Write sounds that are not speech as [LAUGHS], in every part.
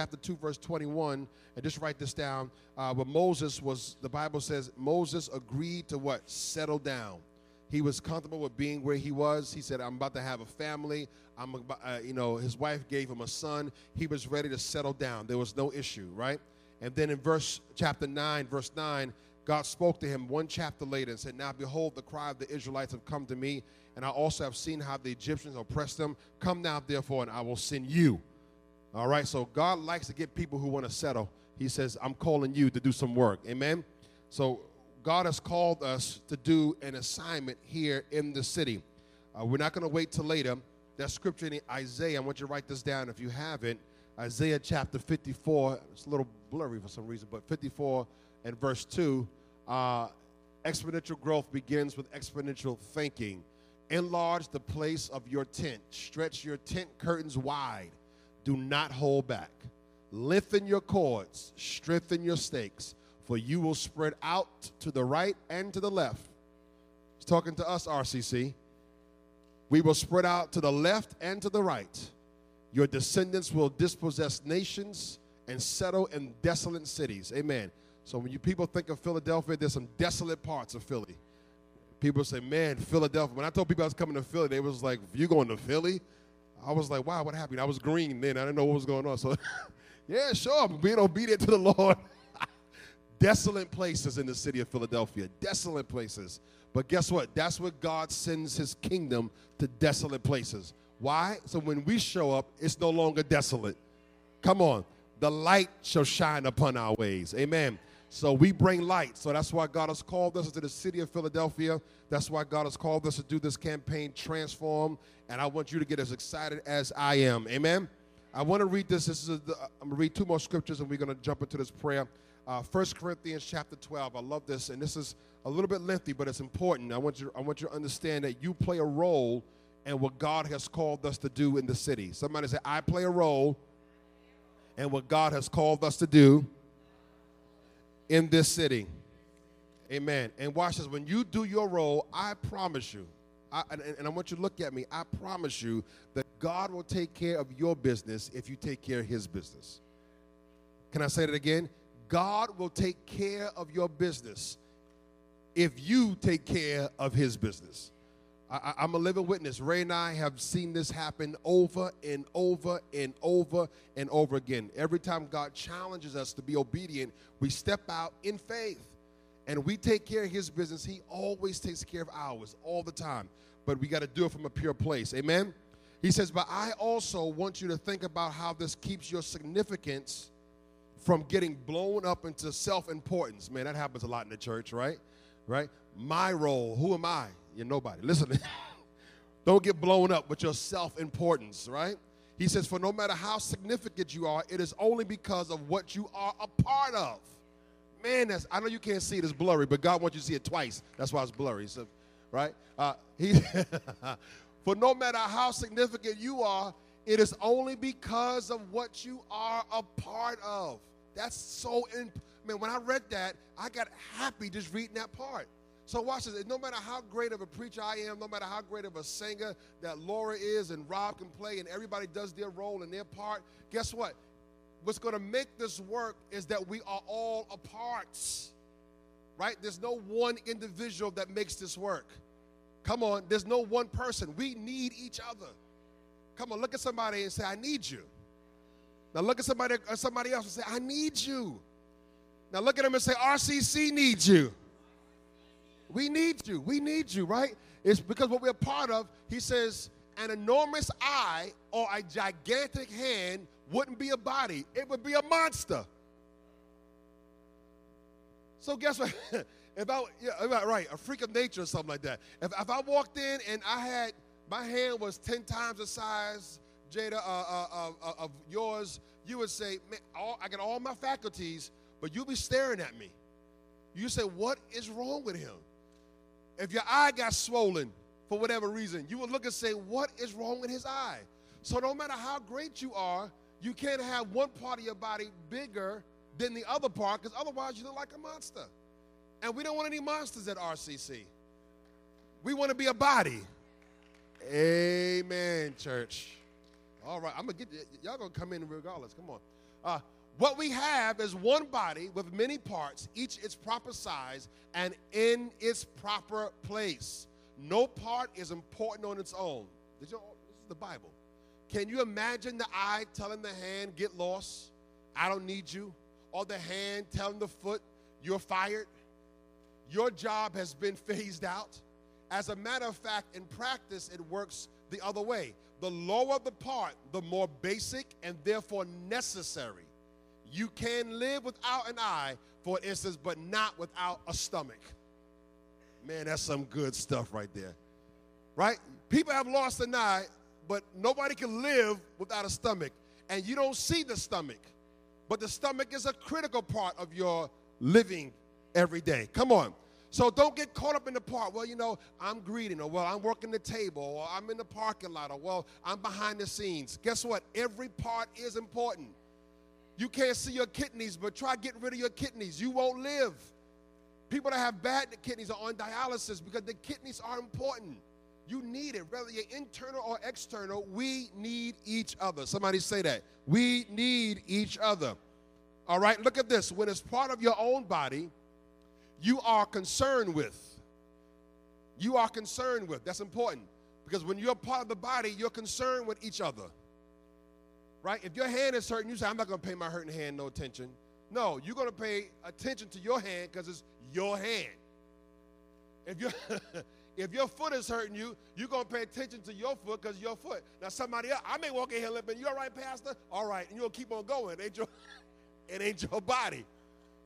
chapter 2, verse 21, and just write this down. Uh, but Moses was, the Bible says, Moses agreed to what? Settle down. He was comfortable with being where he was. He said, I'm about to have a family. I'm about, uh, you know, his wife gave him a son. He was ready to settle down. There was no issue, right? And then in verse chapter 9, verse 9, God spoke to him one chapter later and said, Now behold, the cry of the Israelites have come to me, and I also have seen how the Egyptians oppressed them. Come now, therefore, and I will send you. All right, so God likes to get people who want to settle. He says, I'm calling you to do some work. Amen? So God has called us to do an assignment here in the city. Uh, we're not going to wait till later. That scripture in Isaiah, I want you to write this down if you haven't. Isaiah chapter 54, it's a little blurry for some reason, but 54 and verse 2. Uh, exponential growth begins with exponential thinking. Enlarge the place of your tent, stretch your tent curtains wide. Do not hold back. Lengthen your cords, strengthen your stakes for you will spread out to the right and to the left. He's talking to us, RCC. We will spread out to the left and to the right. Your descendants will dispossess nations and settle in desolate cities. Amen. So when you people think of Philadelphia, there's some desolate parts of Philly. People say, man, Philadelphia. When I told people I was coming to Philly, they was like, you going to Philly? I was like, wow, what happened? I was green then. I didn't know what was going on. So, [LAUGHS] yeah, sure, being obedient to the Lord [LAUGHS] desolate places in the city of Philadelphia, desolate places. But guess what? That's what God sends his kingdom to desolate places. Why? So when we show up, it's no longer desolate. Come on. The light shall shine upon our ways. Amen. So we bring light. So that's why God has called us to the city of Philadelphia. That's why God has called us to do this campaign, Transform. And I want you to get as excited as I am. Amen. I want to read this. This is a, I'm going to read two more scriptures and we're going to jump into this prayer uh, 1 Corinthians chapter 12. I love this, and this is a little bit lengthy, but it's important. I want you, I want you to understand that you play a role in what God has called us to do in the city. Somebody say, I play a role in what God has called us to do in this city. Amen. And watch this. When you do your role, I promise you, I, and, and, I want you to look at me, I promise you that God will take care of your business if you take care of his business. Can I say that again? God will take care of your business if you take care of his business. I, am a living witness. Ray and I have seen this happen over and over and over and over again. Every time God challenges us to be obedient, we step out in faith and we take care of his business. He always takes care of ours all the time, but we got to do it from a pure place. Amen? He says, But I also want you to think about how this keeps your significance from getting blown up into self-importance. Man, that happens a lot in the church, right? Right? My role, who am I? You're nobody. Listen, [LAUGHS] don't get blown up with your self-importance, right? He says, for no matter how significant you are, it is only because of what you are a part of. Man, that's, I know you can't see it, it's blurry, but God wants you to see it twice. That's why it's blurry, so, right? Uh, he, [LAUGHS] for no matter how significant you are, it is only because of what you are a part of. That's so, in, man, when I read that, I got happy just reading that part. So watch this. No matter how great of a preacher I am, no matter how great of a singer that Laura is and Rob can play and everybody does their role and their part, guess what? What's going to make this work is that we are all a parts. Right? There's no one individual that makes this work. Come on, there's no one person. We need each other. Come on, look at somebody and say, I need you. Now look at somebody, uh, somebody else and say, I need you. Now look at them and say, RCC needs you. We need you. We need you, right? It's because what we're part of, he says, an enormous eye or a gigantic hand wouldn't be a body, it would be a monster. So guess what? [LAUGHS] if I, yeah, right, a freak of nature or something like that. If, if I walked in and I had, my hand was 10 times the size Jada, uh, uh, uh, uh, of yours, you would say, man, all, I got all my faculties, but you'll be staring at me. You say, what is wrong with him? If your eye got swollen for whatever reason, you would look and say, what is wrong with his eye? So no matter how great you are, you can't have one part of your body bigger than the other part because otherwise you look like a monster. And we don't want any monsters at RCC. We want to be a body. Amen, church. All right, I'm gonna get y'all gonna come in regardless. Come on. Uh, what we have is one body with many parts, each its proper size and in its proper place. No part is important on its own. This is the Bible. Can you imagine the eye telling the hand, get lost? I don't need you. Or the hand telling the foot, you're fired? Your job has been [LAUGHS] phased out. As a matter of fact, in practice, it works the other way. The lower the part, the more basic and therefore necessary. You can live without an eye, for instance, but not without a stomach. Man, that's some good stuff right there. Right? People have lost an eye, but nobody can live without a stomach. And you don't see the stomach. But the stomach is a critical part of your living every day. Come on. So don't get caught up in the part. Well, you know, I'm greeting, or well, I'm working the table, or I'm in the parking lot, or well, I'm behind the scenes. Guess what? Every part is important. You can't see your kidneys, but try getting rid of your kidneys. You won't live. People that have bad kidneys are on dialysis because the kidneys are important. You need it, whether you're internal or external. We need each other. Somebody say that. We need each other. All right, look at this. When it's part of your own body, you are concerned with. You are concerned with. That's important because when you're part of the body, you're concerned with each other. Right? If your hand is hurting, you say, I'm not going to pay my hurting hand no attention. No, you're going to pay attention to your hand because it's your hand. If, you [LAUGHS] if your foot is hurting you, you're going to pay attention to your foot because your foot. Now, somebody else, I may walk in here limping. You all right, Pastor? All right. And you'll keep on going. It ain't your, [LAUGHS] it ain't your body.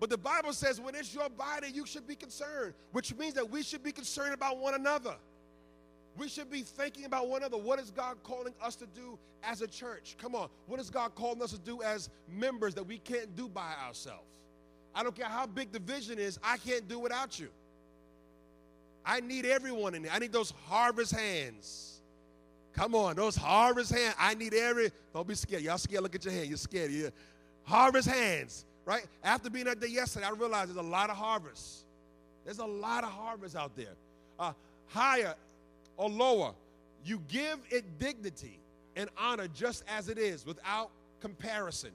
But the Bible says when it's your body, you should be concerned, which means that we should be concerned about one another. We should be thinking about one another. What is God calling us to do as a church? Come on. What is God calling us to do as members that we can't do by ourselves? I don't care how big the vision is, I can't do without you. I need everyone in there. I need those harvest hands. Come on, those harvest hands. I need every, don't be scared. Y'all scared, look at your hand. You're scared. you harvest hands right? After being out there yesterday, I realized there's a lot of harvests. There's a lot of harvests out there. Uh, higher or lower, you give it dignity and honor just as it is without comparison.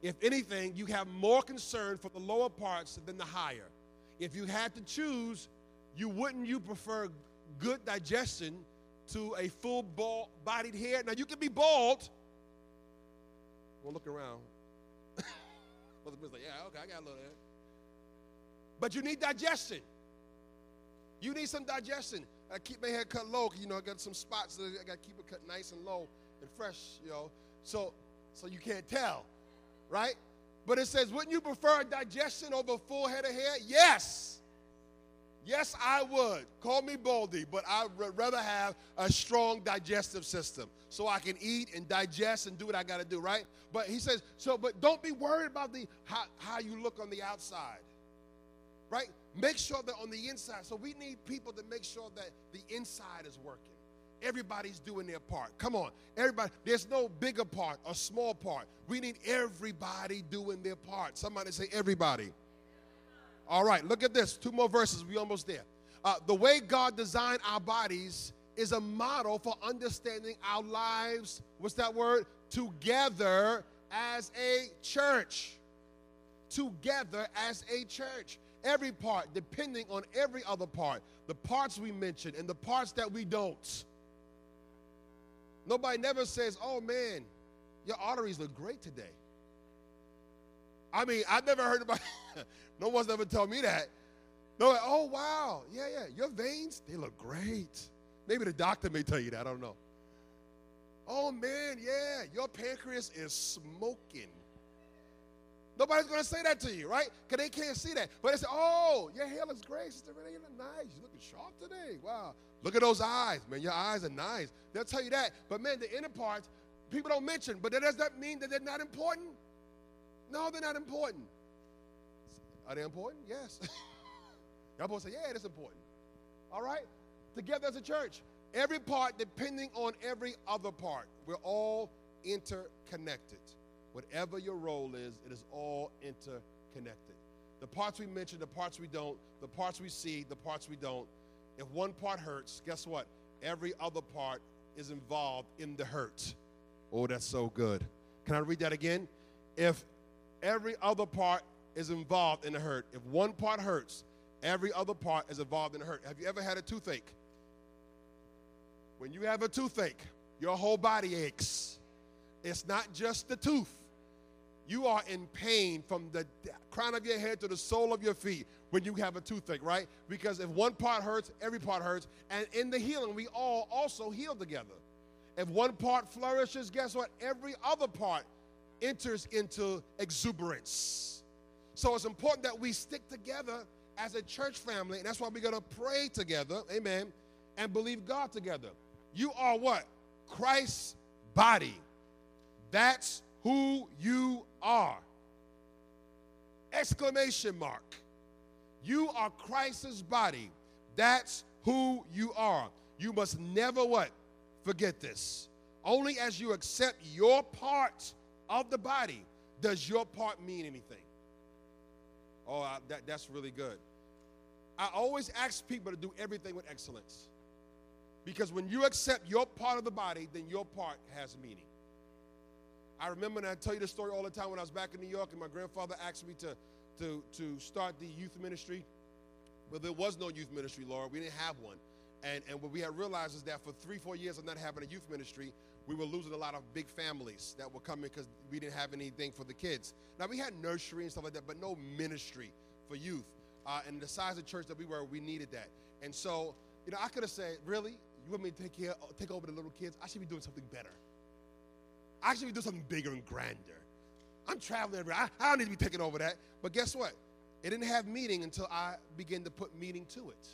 If anything, you have more concern for the lower parts than the higher. If you had to choose, you wouldn't you prefer good digestion to a full bald bodied hair? Now you can be bald. Well, look around. [LAUGHS] Brother like, yeah, okay, I got a little head. But you need digestion. You need some digestion. I keep my hair cut low, you know, I got some spots that I got to keep it cut nice and low and fresh, you know, so so you can't tell, right? But it says, wouldn't you prefer a digestion over a full head of hair? Yes. Yes, I would. Call me Baldy, but I would rather have a strong digestive system so I can eat and digest and do what I got to do, right? But he says, so, but don't be worried about the how, how you look on the outside, right? Make sure that on the inside. So we need people to make sure that the inside is working. Everybody's doing their part. Come on, everybody. There's no bigger part or small part. We need everybody doing their part. Somebody say everybody. All right, look at this. Two more verses. We almost there. Uh, the way God designed our bodies is a model for understanding our lives. What's that word? Together as a church. Together as a church. Every part, depending on every other part. The parts we mention and the parts that we don't. Nobody never says, oh man, your arteries look great today. I mean, I've never heard about [LAUGHS] no one's ever told me that. No, like, oh wow, yeah, yeah, your veins, they look great. Maybe the doctor may tell you that, I don't know. Oh man, yeah, your pancreas is smoking. Nobody's gonna say that to you, right? Because they can't see that. But they say, oh, your hair looks great. Sister look nice. You're looking sharp today. Wow. Look at those eyes, man. Your eyes are nice. They'll tell you that. But man, the inner parts, people don't mention. But that does that mean that they're not important? No, they're not important. Are they important? Yes. [LAUGHS] Y'all both say, yeah, it is important. All right? Together as a church. Every part depending on every other part. We're all interconnected. Whatever your role is, it is all interconnected. The parts we mention, the parts we don't, the parts we see, the parts we don't. If one part hurts, guess what? Every other part is involved in the hurt. Oh, that's so good. Can I read that again? If every other part is involved in the hurt. If one part hurts, every other part is involved in the hurt. Have you ever had a toothache? When you have a toothache, your whole body aches. It's not just the tooth. You are in pain from the crown of your head to the sole of your feet when you have a toothache, right? Because if one part hurts, every part hurts. And in the healing, we all also heal together. If one part flourishes, guess what? Every other part enters into exuberance. So it's important that we stick together as a church family, and that's why we're to pray together, amen, and believe God together. You are what? Christ's body. That's who you are. Exclamation mark. You are Christ's body. That's who you are. You must never what? Forget this. Only as you accept your part of the body does your part mean anything. Oh, I, that, that's really good. I always ask people to do everything with excellence. Because when you accept your part of the body, then your part has meaning. I remember, and I tell you the story all the time when I was back in New York, and my grandfather asked me to, to, to start the youth ministry. But there was no youth ministry, Laura. We didn't have one. And, and what we had realized is that for three, four years of not having a youth ministry, we were losing a lot of big families that were coming because we didn't have anything for the kids. Now, we had nursery and stuff like that, but no ministry for youth. Uh, and the size of church that we were, we needed that. And so, you know, I could have said, really? You want me to take, care, take over the little kids? I should be doing something better. Be doing something bigger and grander. I'm traveling everywhere. I, I don't need to be taking over that. But guess what? It didn't have meaning until I began to put meaning to it.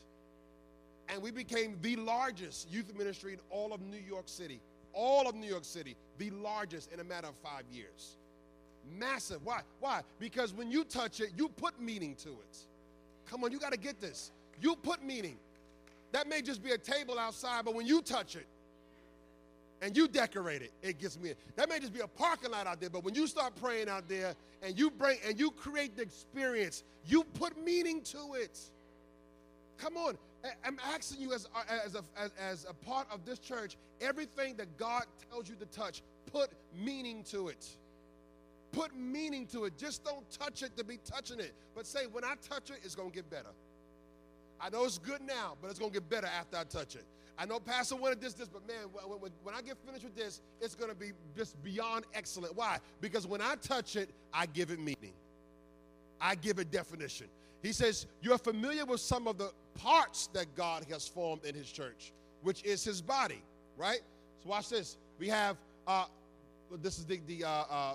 And we became the largest youth ministry in all of New York City. All of New York City, the largest in a matter of five years. Massive. Why? Why? Because when you touch it, you put meaning to it. Come on, you got to get this. You put meaning. That may just be a table outside, but when you touch it, and you decorate it, it gets me. That may just be a parking lot out there, but when you start praying out there and you bring and you create the experience, you put meaning to it. Come on, I'm asking you as, uh, as, a, as, as a part of this church, everything that God tells you to touch, put meaning to it. Put meaning to it. Just don't touch it to be touching it, but say, when I touch it, it's going to get better. I know it's good now, but it's going to get better after I touch it. I know Pastor wanted this, this, but man, when, when I get finished with this, it's going to be just beyond excellent. Why? Because when I touch it, I give it meaning. I give it definition. He says, You're familiar with some of the parts that God has formed in His church, which is His body, right? So watch this. We have, uh, this is the, the, uh, uh,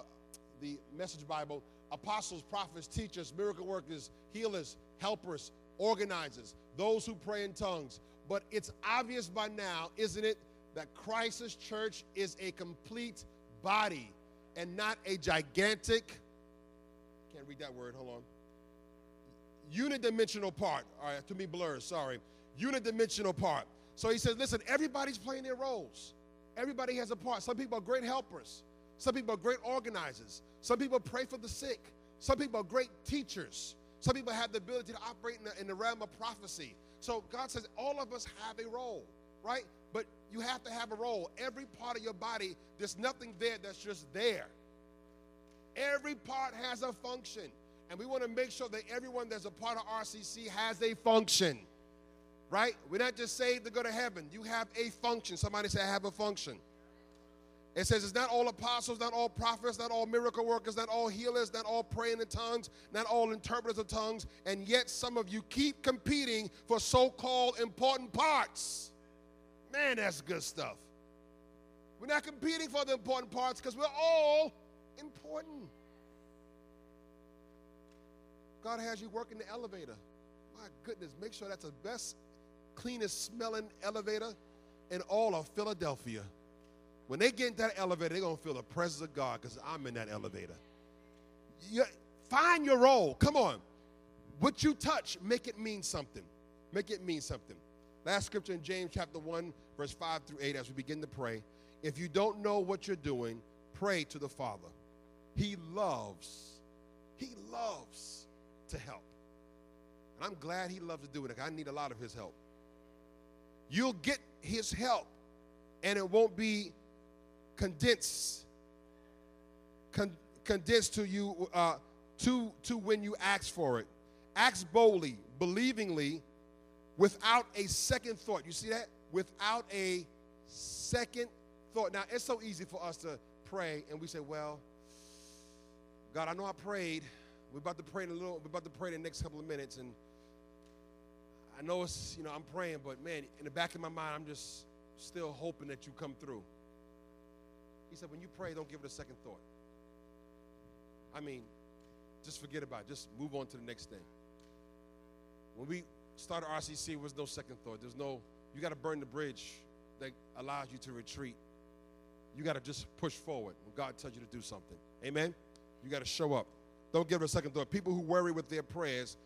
the message Bible apostles, prophets, teachers, miracle workers, healers, helpers, organizers, those who pray in tongues, but it's obvious by now, isn't it, that Christ's church is a complete body and not a gigantic, can't read that word, hold on. Unidimensional part. All right, to me blurs, sorry. Unidimensional part. So he says, listen, everybody's playing their roles. Everybody has a part. Some people are great helpers. Some people are great organizers. Some people pray for the sick. Some people are great teachers. Some people have the ability to operate in the, in the realm of prophecy. So God says all of us have a role, right? But you have to have a role. Every part of your body, there's nothing there that's just there. Every part has a function. And we want to make sure that everyone that's a part of RCC has a function, right? We're not just saved to go to heaven. You have a function. Somebody say, I have a function. It says it's not all apostles, not all prophets, not all miracle workers, not all healers, not all praying in tongues, not all interpreters of tongues, and yet some of you keep competing for so called important parts. Man, that's good stuff. We're not competing for the important parts because we're all important. God has you working the elevator. My goodness, make sure that's the best, cleanest smelling elevator in all of Philadelphia. When they get in that elevator, they're going to feel the presence of God because I'm in that elevator. You, find your role. Come on. What you touch, make it mean something. Make it mean something. Last scripture in James chapter 1, verse 5 through 8, as we begin to pray. If you don't know what you're doing, pray to the Father. He loves, He loves to help. And I'm glad He loves to do it. I need a lot of His help. You'll get His help, and it won't be condensed, con- to you uh, to, to when you ask for it. Ask boldly, believingly, without a second thought. You see that? Without a second thought. Now, it's so easy for us to pray and we say, well, God, I know I prayed. We're about to pray in a little, we're about to pray in the next couple of minutes. And I know it's, you know, I'm praying, but man, in the back of my mind, I'm just still hoping that you come through. He said, when you pray, don't give it a second thought. I mean, just forget about it. Just move on to the next thing. When we started RCC, there was no second thought. There's no, you got to burn the bridge that allows you to retreat. You got to just push forward when God tells you to do something. Amen? You got to show up. Don't give it a second thought. People who worry with their prayers,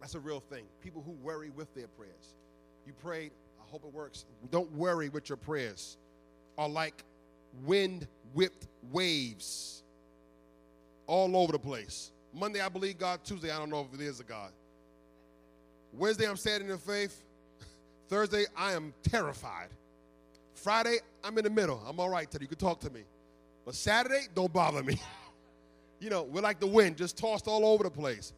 that's a real thing. People who worry with their prayers. You prayed, I hope it works. Don't worry with your prayers. Are like wind whipped waves all over the place. Monday, I believe God. Tuesday, I don't know if it is a God. Wednesday, I'm standing in faith. [LAUGHS] Thursday, I am terrified. Friday, I'm in the middle. I'm all right, Teddy. You can talk to me. But Saturday, don't bother me. [LAUGHS] you know, we're like the wind, just tossed all over the place.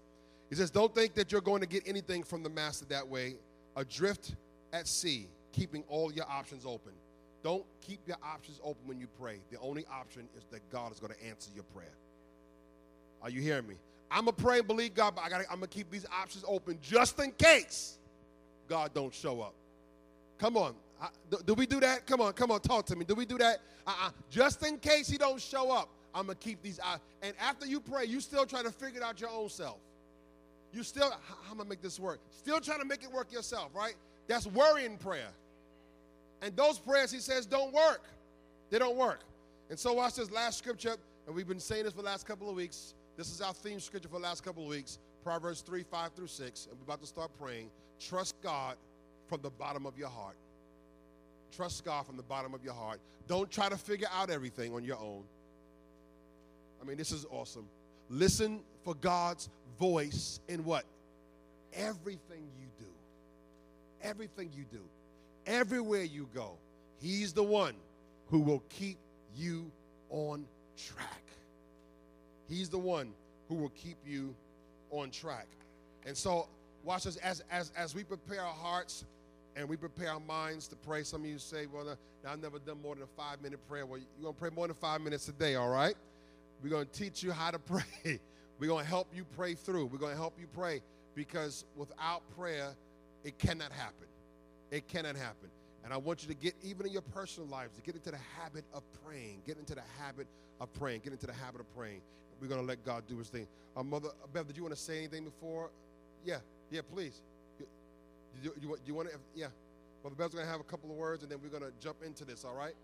He says, Don't think that you're going to get anything from the master that way. Adrift at sea, keeping all your options open. Don't keep your options open when you pray. The only option is that God is going to answer your prayer. Are you hearing me? I'm going to pray and believe God, but I gotta, I'm going to keep these options open just in case God don't show up. Come on. I, do, do, we do that? Come on, come on, talk to me. Do we do that? Uh-uh. Just in case he don't show up, I'm going to keep these. And after you pray, you still trying to figure it out your own self. You still, how am I going to make this work? Still trying to make it work yourself, right? That's worrying prayer. And those prayers, he says, don't work. They don't work. And so watch this last scripture, and we've been saying this for the last couple of weeks. This is our theme scripture for the last couple of weeks. Proverbs 3, 5 through 6. And we're about to start praying. Trust God from the bottom of your heart. Trust God from the bottom of your heart. Don't try to figure out everything on your own. I mean, this is awesome. Listen for God's voice in what? Everything you do. Everything you do. Everywhere you go. He's the one who will keep you on track. He's the one who will keep you on track. And so, watch this as, as, as we prepare our hearts and we prepare our minds to pray. Some of you say, Well, I've never done more than a five minute prayer. Well, you're going to pray more than five minutes a day, all right? We're going to teach you how to [LAUGHS] pray. We're going to help you pray through. We're going to help you pray because without prayer, it cannot happen. It cannot happen. And I want you to get, even in your personal lives, to get into the habit of praying. Get into the habit of praying. Get into the habit of praying. We're going to let God do his thing. Uh, Mother Bev, did you want to say anything before? Yeah, yeah, please. You, you, you, you want to, yeah. Mother Bev's going to have a couple of words, and then we're going to jump into this, all right?